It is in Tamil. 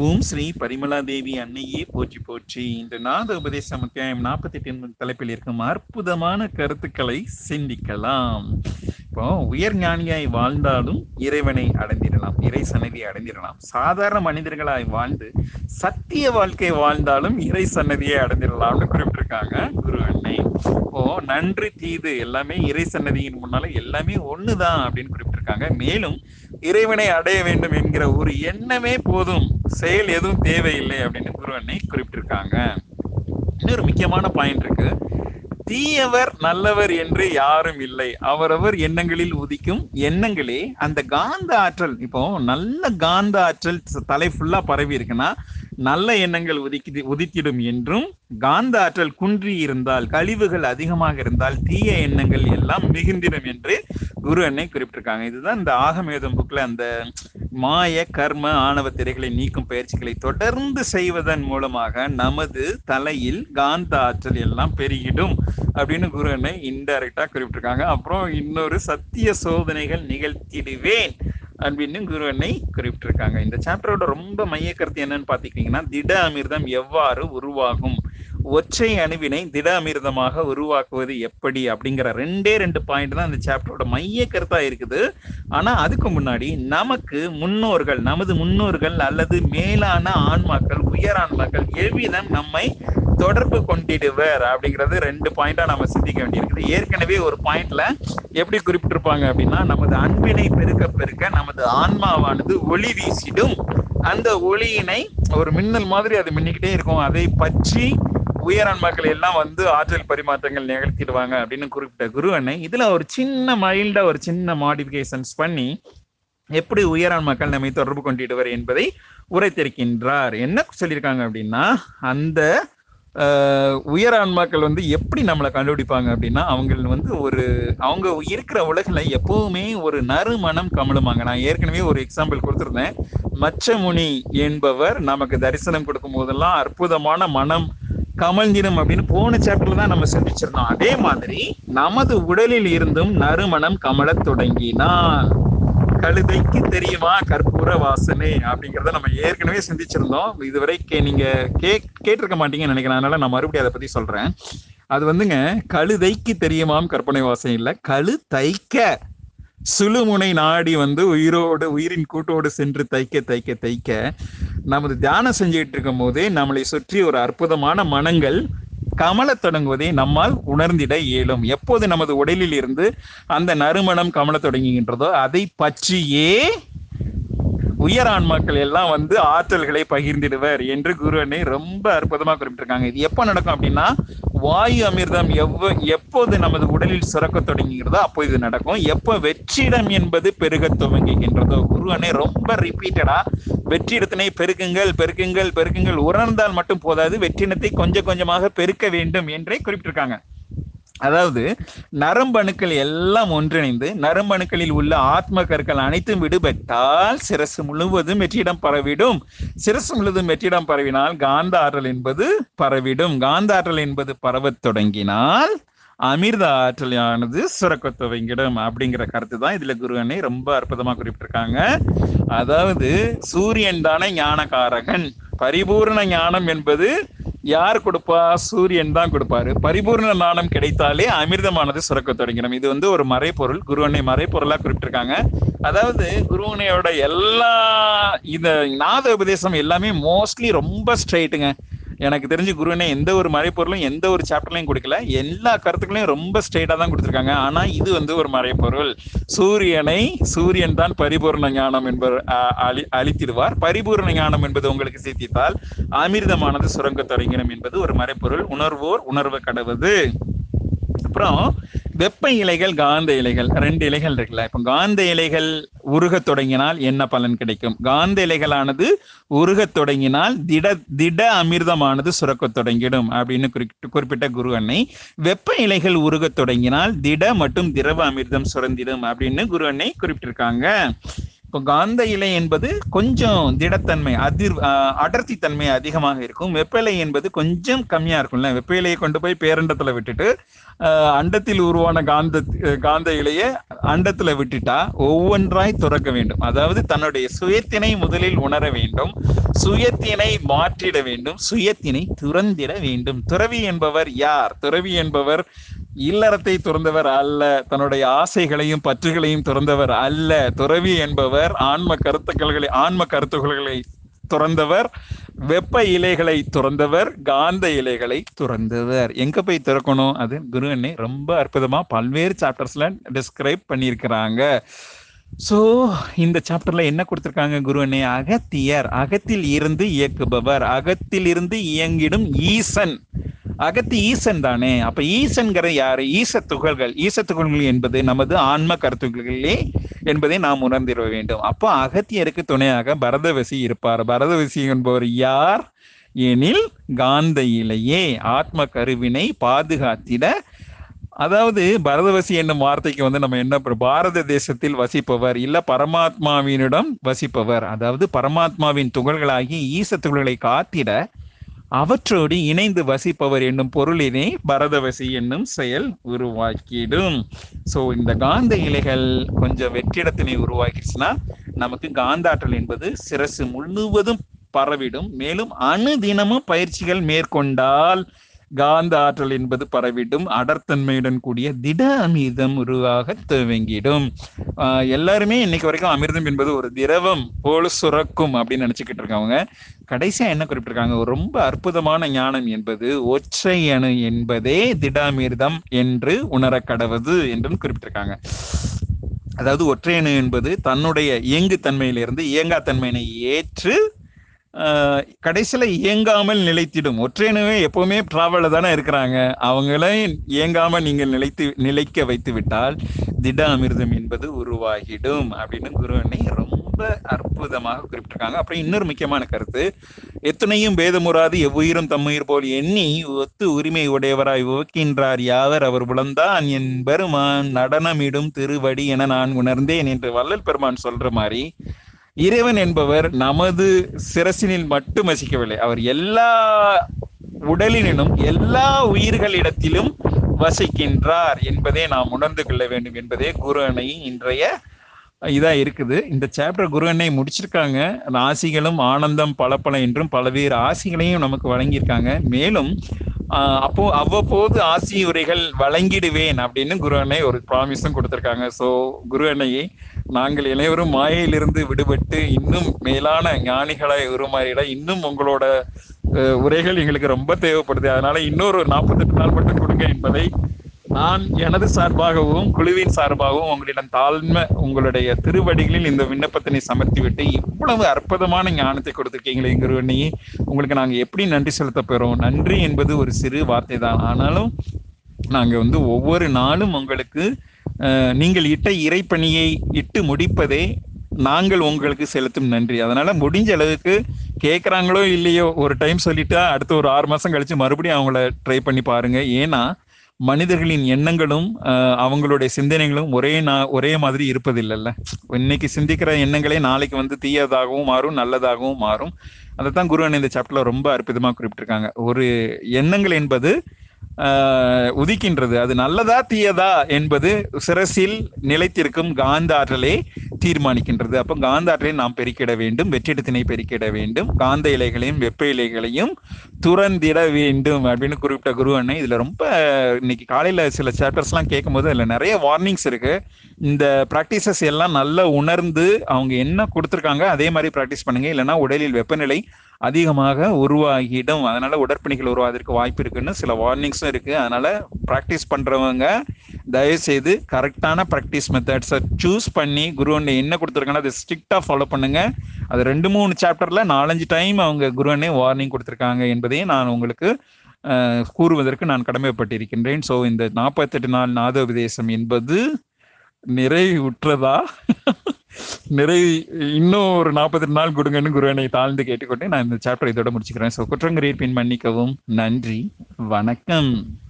ஓம் ஸ்ரீ பரிமலா தேவி அன்னையே போற்றி போற்றி. இந்த நாத உபதேசம் அத்தியாயம் நாற்பத்தி எட்டு தலைப்பில் இருக்கும் அற்புதமான கருத்துக்களை சிந்திக்கலாம். இப்போ உயர் ஞானியாய் வாழ்ந்தாலும் இறைவனை அடைந்திடலாம் இறை சன்னதியை அடைந்திடலாம். சாதாரண மனிதர்களாய் வாழ்ந்து சத்திய வாழ்க்கை வாழ்ந்தாலும் இறை சன்னதியை அடைந்திடலாம்னு குறிப்பிட்டிருக்காங்க குரு அன்னை. இப்போ நன்றி தீது எல்லாமே இறை சன்னதியின் முன்னால எல்லாமே ஒண்ணுதான் அப்படின்னு குறிப்பிட்டிருக்காங்க. மேலும் இறைவனை அடைய வேண்டும் என்கிற ஒரு எண்ணமே போதும். செயல் எதுவும் தேவையில்லை அப்படின்னு குரு குறிப்பிட்டிருக்காங்க. இன்னொரு முக்கியமான பாயிண்ட் இருக்கு. தீயவர் நல்லவர் என்று யாரும் இல்லை. அவரவர் எண்ணங்களில் உதிக்கும் எண்ணங்களே அந்த காந்த ஆற்றல். இப்போ நல்ல காந்த ஆற்றல் தலை ஃபுல்லா பரவி இருக்குன்னா நல்ல எண்ணங்கள் உதிக்கி உதித்திடும் என்றும் காந்த ஆற்றல் குன்றி இருந்தால் கழிவுகள் அதிகமாக இருந்தால் தீய எண்ணங்கள் எல்லாம் மிகுந்திடும் என்று குரு அன்னை குறிப்பிட்டிருக்காங்க. இதுதான் இந்த ஆகமேதம் புக்ல அந்த மாய கர்ம ஆணவ திரைகளை நீக்கும் பயிற்சிகளை தொடர்ந்து செய்வதன் மூலமாக நமது தலையில் காந்த ஆற்றல் எல்லாம் பெருகிடும் அப்படின்னு குருவனை இன்டைரக்டா குறிப்பிட்டிருக்காங்க. அப்புறம் இன்னொரு சத்திய சோதனைகள் நிகழ்த்திடுவேன் அப்படின்னு குருவனை குறிப்பிட்டிருக்காங்க. இந்த சாப்டரோட ரொம்ப மைய கருத்து என்னன்னு பாத்துக்கிட்டீங்கன்னா திட அமிர்தம் எவ்வாறு உருவாகும்? ஒற்றை அணுவினை திட அமிர்தமாக உருவாக்குவது எப்படி அப்படிங்கிற ரெண்டே ரெண்டு பாயிண்ட் தான் இந்த சாப்டரோட மைய கருத்தா இருக்குது. ஆனா அதுக்கு முன்னாடி நமக்கு முன்னோர்கள் நமது முன்னோர்கள் அல்லது மேலான ஆன்மாக்கள் உயர் ஆன்மாக்கள் எவ்விதம் நம்மை தொடர்பு கொண்டிடுவர் அப்படிங்கிறது ரெண்டு பாயிண்டா நம்ம சிந்திக்க வேண்டியிருக்குது. ஏற்கனவே ஒரு பாயிண்ட்ல எப்படி குறிப்பிட்டிருப்பாங்க அப்படின்னா நமது அன்பினை பெருக்க பெருக்க நமது ஆன்மாவானது ஒளி வீசிடும். அந்த ஒளியினை ஒரு மின்னல் மாதிரி அது மின்னிக்கிட்டே இருக்கும். அதை பற்றி உயரான்மாக்கள் எல்லாம் வந்து ஆற்றல் பரிமாற்றங்கள் நிகழ்த்திடுவாங்க அப்படின்னு குறிப்பிட்ட குரு அண்ணன் இதுல ஒரு சின்ன மைல்டா ஒரு சின்ன மாடிஃபிகேஷன்ஸ் பண்ணி எப்படி உயரான் மக்கள் நம்மை தொடர்பு கொண்டிடுவர் என்பதை உரைத்திருக்கின்றார். என்ன சொல்லியிருக்காங்க அப்படின்னா அந்த உயர் ஆன்மாக்கள் வந்து எப்படி நம்மளை கண்டுபிடிப்பாங்க அப்படின்னா அவங்க வந்து ஒரு அவங்க இருக்கிற உலகில் எப்பவுமே ஒரு நறுமணம் கமலுமாங்க நான் ஏற்கனவே ஒரு எக்ஸாம்பிள் கொடுத்துருந்தேன். மச்சமுனி என்பவர் நமக்கு தரிசனம் கொடுக்கும் போதெல்லாம் அற்புதமான மனம் கமல்நிறம் அப்படின்னு போன சாப்டர்ல தான் நம்ம சிந்திச்சிருந்தோம். அதே மாதிரி நமது உடலில் இருந்தும் நறுமணம் கமல தொடங்கினால் கழுதைக்கு தெரியுமா கற்பூர வாசனை அப்படிங்கிறத நம்ம ஏற்கனவே சிந்திச்சிருந்தோம். இதுவரை கே நீங்க கே கேட்டிருக்க மாட்டீங்கன்னு நினைக்கிறேன். அதனால நான் மறுபடியும் அதை பத்தி சொல்றேன். அது வந்துங்க கழுதைக்கு தெரியுமாம் கற்பனை வாசனை இல்லை கழுதைக்க. சுழுமுனை நாடி வந்து உயிரோடு உயிரின் கூட்டோடு சென்று தைக்க தைக்க தைக்க நமது தியானம் செஞ்சுக்கிட்டு இருக்கும் போதே நம்மளை சுற்றி ஒரு அற்புதமான மனங்கள் கமல தொடங்குவதை நம்மால் உணர்ந்திட இயலும். எப்போது நமது உடலில் இருந்து அந்த நறுமணம் கமல தொடங்குகின்றதோ அதை பற்றியே உயர் ஆன்மாக்கள் எல்லாம் வந்து ஆற்றல்களை பகிர்ந்திடுவர் என்று குருவனை ரொம்ப அற்புதமா குறிப்பிட்டிருக்காங்க. இது எப்போ நடக்கும் அப்படின்னா வாயு அமிர்தம் எவ்வ எப்போது நமது உடலில் சுரக்க தொடங்குகிறதோ அப்போ இது நடக்கும். எப்போ வெற்றிடம் என்பது பெருக துவங்குகின்றதோ குருவனே ரொம்ப ரிப்பீட்டடா வெற்றிடத்தினை பெருக்குங்கள் பெருக்குங்கள் பெருக்குங்கள் உணர்ந்தால் மட்டும் போதாது வெற்றிடத்தை கொஞ்சம் கொஞ்சமாக பெருக்க வேண்டும் என்றே குறிப்பிட்டிருக்காங்க. அதாவது நரம்பணுக்கள் எல்லாம் ஒன்றிணைந்து நரம்பணுக்களில் உள்ள ஆத்ம கற்கள் அனைத்தும் விடுபட்டால் சிரசு முழுவதும் வெற்றிடம் பரவிடும். சிரசு முழுவதும் வெற்றிடம் பரவினால் காந்த ஆற்றல் என்பது பரவிடும். காந்த ஆற்றல் என்பது பரவத் தொடங்கினால் அமிர்த ஆற்றலானது சுரக்க துவங்கிடும் அப்படிங்கிற கருத்து தான் இதுல குருவனை ரொம்ப அற்புதமா குறிப்பிட்டிருக்காங்க. அதாவது சூரியன் தானே ஞானகாரகன். பரிபூர்ண ஞானம் என்பது யார் கொடுப்பா? சூரியன் தான் கொடுப்பாரு. பரிபூர்ண நாணம் கிடைத்தாலே அமிர்தமானது சுரக்க தொடங்கிடும். இது வந்து ஒரு மறைப்பொருள் குருவனை மறைப்பொருளா குறிப்பிட்டிருக்காங்க. அதாவது குருவனையோட எல்லா இந்த நாத உபதேசம் எல்லாமே மோஸ்ட்லி ரொம்ப ஸ்ட்ரைட்டுங்க எனக்கு தெரிஞ்சு குருவினை எந்த ஒரு மறைப்பொருளும் எந்த ஒரு சாப்டர்லையும் கொடுக்கல. எல்லா கருத்துக்களையும் ரொம்ப ஸ்ட்ரெயிட்டா தான் கொடுத்துருக்காங்க. ஆனா இது வந்து ஒரு மறைப்பொருள் சூரியனை சூரியன் தான் பரிபூர்ண ஞானம் என்பவர் அழி அளித்திடுவார். பரிபூர்ண ஞானம் என்பது உங்களுக்கு சித்தித்தால் அமிர்தமானது சுரங்க தொடங்கினோம் என்பது ஒரு மறைப்பொருள் உணர்வோர் உணர்வு கடவுது. அப்புறம் வெப்ப இலைகள் காந்த இலைகள் ரெண்டு இலைகள் இருக்குல்ல. இப்ப காந்த இலைகள் உருக தொடங்கினால் என்ன பலன் கிடைக்கும்? காந்த இலைகளானது உருக தொடங்கினால் திட திட அமிர்தமானது சுரக்க தொடங்கிடும் அப்படின்னு குறிப்பிட்ட குரு அன்னை. வெப்ப இலைகள் உருக தொடங்கினால் திட மற்றும் திரவ அமிர்தம் சுரந்திடும் அப்படின்னு குரு அன்னை குறிப்பிட்டிருக்காங்க. காந்த இலை என்பது கொஞ்சம் திடத்தன்மை அதிர் அடர்த்தி தன்மை அதிகமாக இருக்கும். வெப்ப இலை என்பது கொஞ்சம் கம்மியா இருக்கும்ல. வெப்ப இலையை கொண்டு போய் பேரண்டத்துல விட்டுட்டு அண்டத்தில் உருவான காந்த காந்த இலையை அண்டத்துல விட்டுட்டா ஒவ்வொன்றாய் துறக்க வேண்டும். அதாவது தன்னுடைய சுயத்தினை முதலில் உணர வேண்டும் சுயத்தினை மாற்றிட வேண்டும் சுயத்தினை துறந்திட வேண்டும். துறவி என்பவர் யார்? துறவி என்பவர் இல்லறத்தை துறந்தவர் அல்ல தன்னுடைய ஆசைகளையும் பற்றுகளையும் துறந்தவர் அல்ல. துறவி என்பவர் ஆன்ம கருத்துக்கள்களை ஆன்ம கருத்துக்கள்களை துறந்தவர் வெப்ப இலைகளை துறந்தவர் காந்த இலைகளை துறந்தவர். எங்க போய் திறக்கணும்? அது குரு அண்ணே ரொம்ப அற்புதமா பல்வேறு சாப்டர்ஸ்ல டிஸ்கிரைப் பண்ணியிருக்கிறாங்க. சோ இந்த சாப்டர்ல என்ன கொடுத்திருக்காங்க குரு அண்ணே? அகத்தியர். அகத்தில் இருந்து இயக்குபவர். அகத்தில் இருந்து இயங்கிடும் ஈசன். அகத்து ஈசன் தானே? அப்ப ஈசன்கிற யாரு? ஈச துகள்கள். ஈச துகள்கள் என்பது நமது ஆன்ம கருத்துக்களே என்பதை நாம் உணர்ந்திட வேண்டும். அப்போ அகத்தியருக்கு துணையாக பரதவசி இருப்பார். பரதவசி என்பவர் யார்? எனில் காந்த இலையே. ஆத்ம கருவினை பாதுகாத்திட. அதாவது பரதவசி என்னும் வார்த்தைக்கு வந்து நம்ம என்ன பாரத தேசத்தில் வசிப்பவர் இல்ல பரமாத்மாவினிடம் வசிப்பவர். அதாவது பரமாத்மாவின் துகள்களாகி ஈச துகள்களை காத்திட அவற்றோடு இணைந்து வசிப்பவர் என்னும் பொருளினை பரதவசி என்னும் செயல் உருவாக்கிடும். ஸோ இந்த காந்த இலைகள் கொஞ்சம் வெற்றிடத்தினை உருவாக்கிடுச்சுன்னா நமக்கு காந்தாற்றல் என்பது சிரசு முழுவதும் பரவிடும். மேலும் அணுதினமும் பயிற்சிகள் மேற்கொண்டால் காந்த ஆற்றல் என்பது பரவிடும் அடர்த்தன்மையுடன் கூடிய திட அமிர்தம் உருவாக துவங்கிடும். எல்லாருமே இன்னைக்கு வரைக்கும் அமிர்தம் என்பது ஒரு திரவம் போல சுரக்கும் அப்படின்னு நினைச்சுக்கிட்டு இருக்காங்க கடைசியா என்ன குறிப்பிட்டிருக்காங்க? ரொம்ப அற்புதமான ஞானம் என்பது ஒற்றை அணு என்பதே திடாமிர்தம் என்று உணர கடவது என்றும் குறிப்பிட்டிருக்காங்க. அதாவது ஒற்றையணு என்பது தன்னுடைய இயங்கு தன்மையிலிருந்து இயங்கா தன்மையினை ஏற்று கடைசியில் இயங்காமல் நிலைத்திடும். ஒற்றையனவே எப்பவுமே ட்ராவலில் தானே இருக்கிறாங்க. அவங்கள இயங்காமல் நீங்கள் நிலைத்து நிலைக்க வைத்து விட்டால் திட அமிர்தம் என்பது உருவாகிடும் அப்படின்னு குருவனை ரொம்ப அற்புதமாக குறிப்பிட்டிருக்காங்க. அப்புறம் இன்னொரு முக்கியமான கருத்து எத்தனையும் பேதமுறாது எவ்வுயிரும் தம்முயிர் போல் எண்ணி ஒத்து உரிமை உடையவராய் உவக்கின்றார் யாவர் அவர் புலந்தான் என் பெருமான் நடனமிடும் திருவடி என நான் உணர்ந்தேன் என்று வள்ளல் பெருமான் சொல்ற மாதிரி இறைவன் என்பவர் நமது சிரசினில் மட்டும் வசிக்கவில்லை. அவர் எல்லா உடலினும் எல்லா உயிர்களிடத்திலும் வசிக்கின்றார் என்பதை நாம் உணர்ந்து கொள்ள வேண்டும் என்பதே குரு இன்றைய இதா இருக்குது. இந்த சாப்டர் குரு அன்னை முடிச்சிருக்காங்க. ராசிகளும் ஆனந்தம் பல பல என்றும் பல்வேறு ஆசிகளையும் நமக்கு வழங்கியிருக்காங்க. மேலும் அப்போ அவ்வப்போது ஆசி உரைகள் வழங்கிடுவேன் அப்படின்னு குரு அன்னை ஒரு ப்ராமிஸும் கொடுத்திருக்காங்க. சோ குரு அன்னையை நாங்கள் இளையவரும் மாயையிலிருந்து விடுபட்டு இன்னும் மேலான ஞானிகளை உருமாறிட இன்னும் உங்களோட உரைகள் எங்களுக்கு ரொம்ப தேவைப்படுது. அதனால இன்னொரு நாற்பத்தெட்டு நாள் மட்டும் கொடுங்க என்பதை நான் எனது சார்பாகவும் குழுவின் சார்பாகவும் உங்களிடம் தாழ்மை உங்களுடைய திருவடிகளில் இந்த விண்ணப்பத்தினை சமர்த்திவிட்டு இவ்வளவு அற்புதமான ஞானத்தை கொடுத்துருக்கீங்களே குருவண்ணி. உங்களுக்கு நாங்கள் எப்படி நன்றி செலுத்த போகிறோம் நன்றி என்பது ஒரு சிறு வார்த்தை தான் ஆனாலும் நாங்கள் வந்து ஒவ்வொரு நாளும் உங்களுக்கு நீங்கள் இட்ட இறைப்பணியை இட்டு முடிப்பதே நாங்கள் உங்களுக்கு செலுத்தும் நன்றி. அதனால முடிஞ்ச அளவுக்கு கேட்குறாங்களோ இல்லையோ ஒரு டைம் சொல்லிட்டா அடுத்த ஒரு ஆறு மாதம் கழிச்சு மறுபடியும் அவங்கள ட்ரை பண்ணி பாருங்க. ஏன்னா மனிதர்களின் எண்ணங்களும் அவங்களுடைய சிந்தனைகளும் ஒரே நா ஒரே மாதிரி இருப்பதில்லைல்ல. இன்னைக்கு சிந்திக்கிற எண்ணங்களே நாளைக்கு வந்து தீயதாகவும் மாறும் நல்லதாகவும் மாறும். அதைத்தான் குருவன் இந்த சாப்டர்ல ரொம்ப அற்புதமாக குறிப்பிட்டிருக்காங்க. ஒரு எண்ணங்கள் என்பது உதிக்கின்றது. அது நல்லதா தீயதா என்பது சிரசில் நிலைத்திருக்கும் காந்த ஆற்றலை தீர்மானிக்கின்றது. அப்போ காந்த ஆற்றலை நாம் பெருக்கிட வேண்டும் வெற்றிடத்தினை பெருக்கிட வேண்டும் காந்த இலைகளையும் வெப்ப இலைகளையும் துறந்திட வேண்டும் அப்படின்னு குறிப்பிட்ட குரு அண்ணன் இதுல ரொம்ப இன்னைக்கு காலையில சில சாப்டர்ஸ் எல்லாம் கேட்கும்போது அதுல நிறைய வார்னிங்ஸ் இருக்கு. இந்த ப்ராக்டிசஸ் எல்லாம் நல்லா உணர்ந்து அவங்க என்ன கொடுத்துருக்காங்க அதே மாதிரி ப்ராக்டிஸ் பண்ணுங்க. இல்லைன்னா உடலில் வெப்பநிலை அதிகமாக உருவாகிடும். அதனால உடற்பணிகள் உருவாவதற்கு வாய்ப்பு இருக்குன்னு சில வார்னிங்ஸும் இருக்கு. அதனால ப்ராக்டிஸ் பண்றவங்க தயவு செய்து கரெக்டான ப்ராக்டிஸ் மெத்தட்ஸை சூஸ் பண்ணி குரு அண்ணே என்ன கொடுத்துருக்காங்க அதை ஸ்ட்ரிக்டா ஃபாலோ பண்ணுங்க. அது ரெண்டு மூணு சாப்டர்ல நாலஞ்சு டைம் அவங்க குரு அண்ணே வார்னிங் கொடுத்துருக்காங்க என்பதையும் நான் உங்களுக்கு கூறுவதற்கு நான் கடமைப்பட்டிருக்கின்றேன். ஸோ இந்த நாற்பத்தெட்டு நாள் நாத உபதேசம் என்பது நிறைவுற்றதா? நிறை இன்னும் ஒரு நாற்பத்தெட்டு நாள் கொடுங்கன்னு குருவனை தாழ்ந்து கேட்டுக்கொண்டு நான் இந்த சாப்டர் இதோட முடிச்சுக்கிறேன். ஸோ குற்றங்குறையை பின் மன்னிக்கவும் நன்றி. வணக்கம்.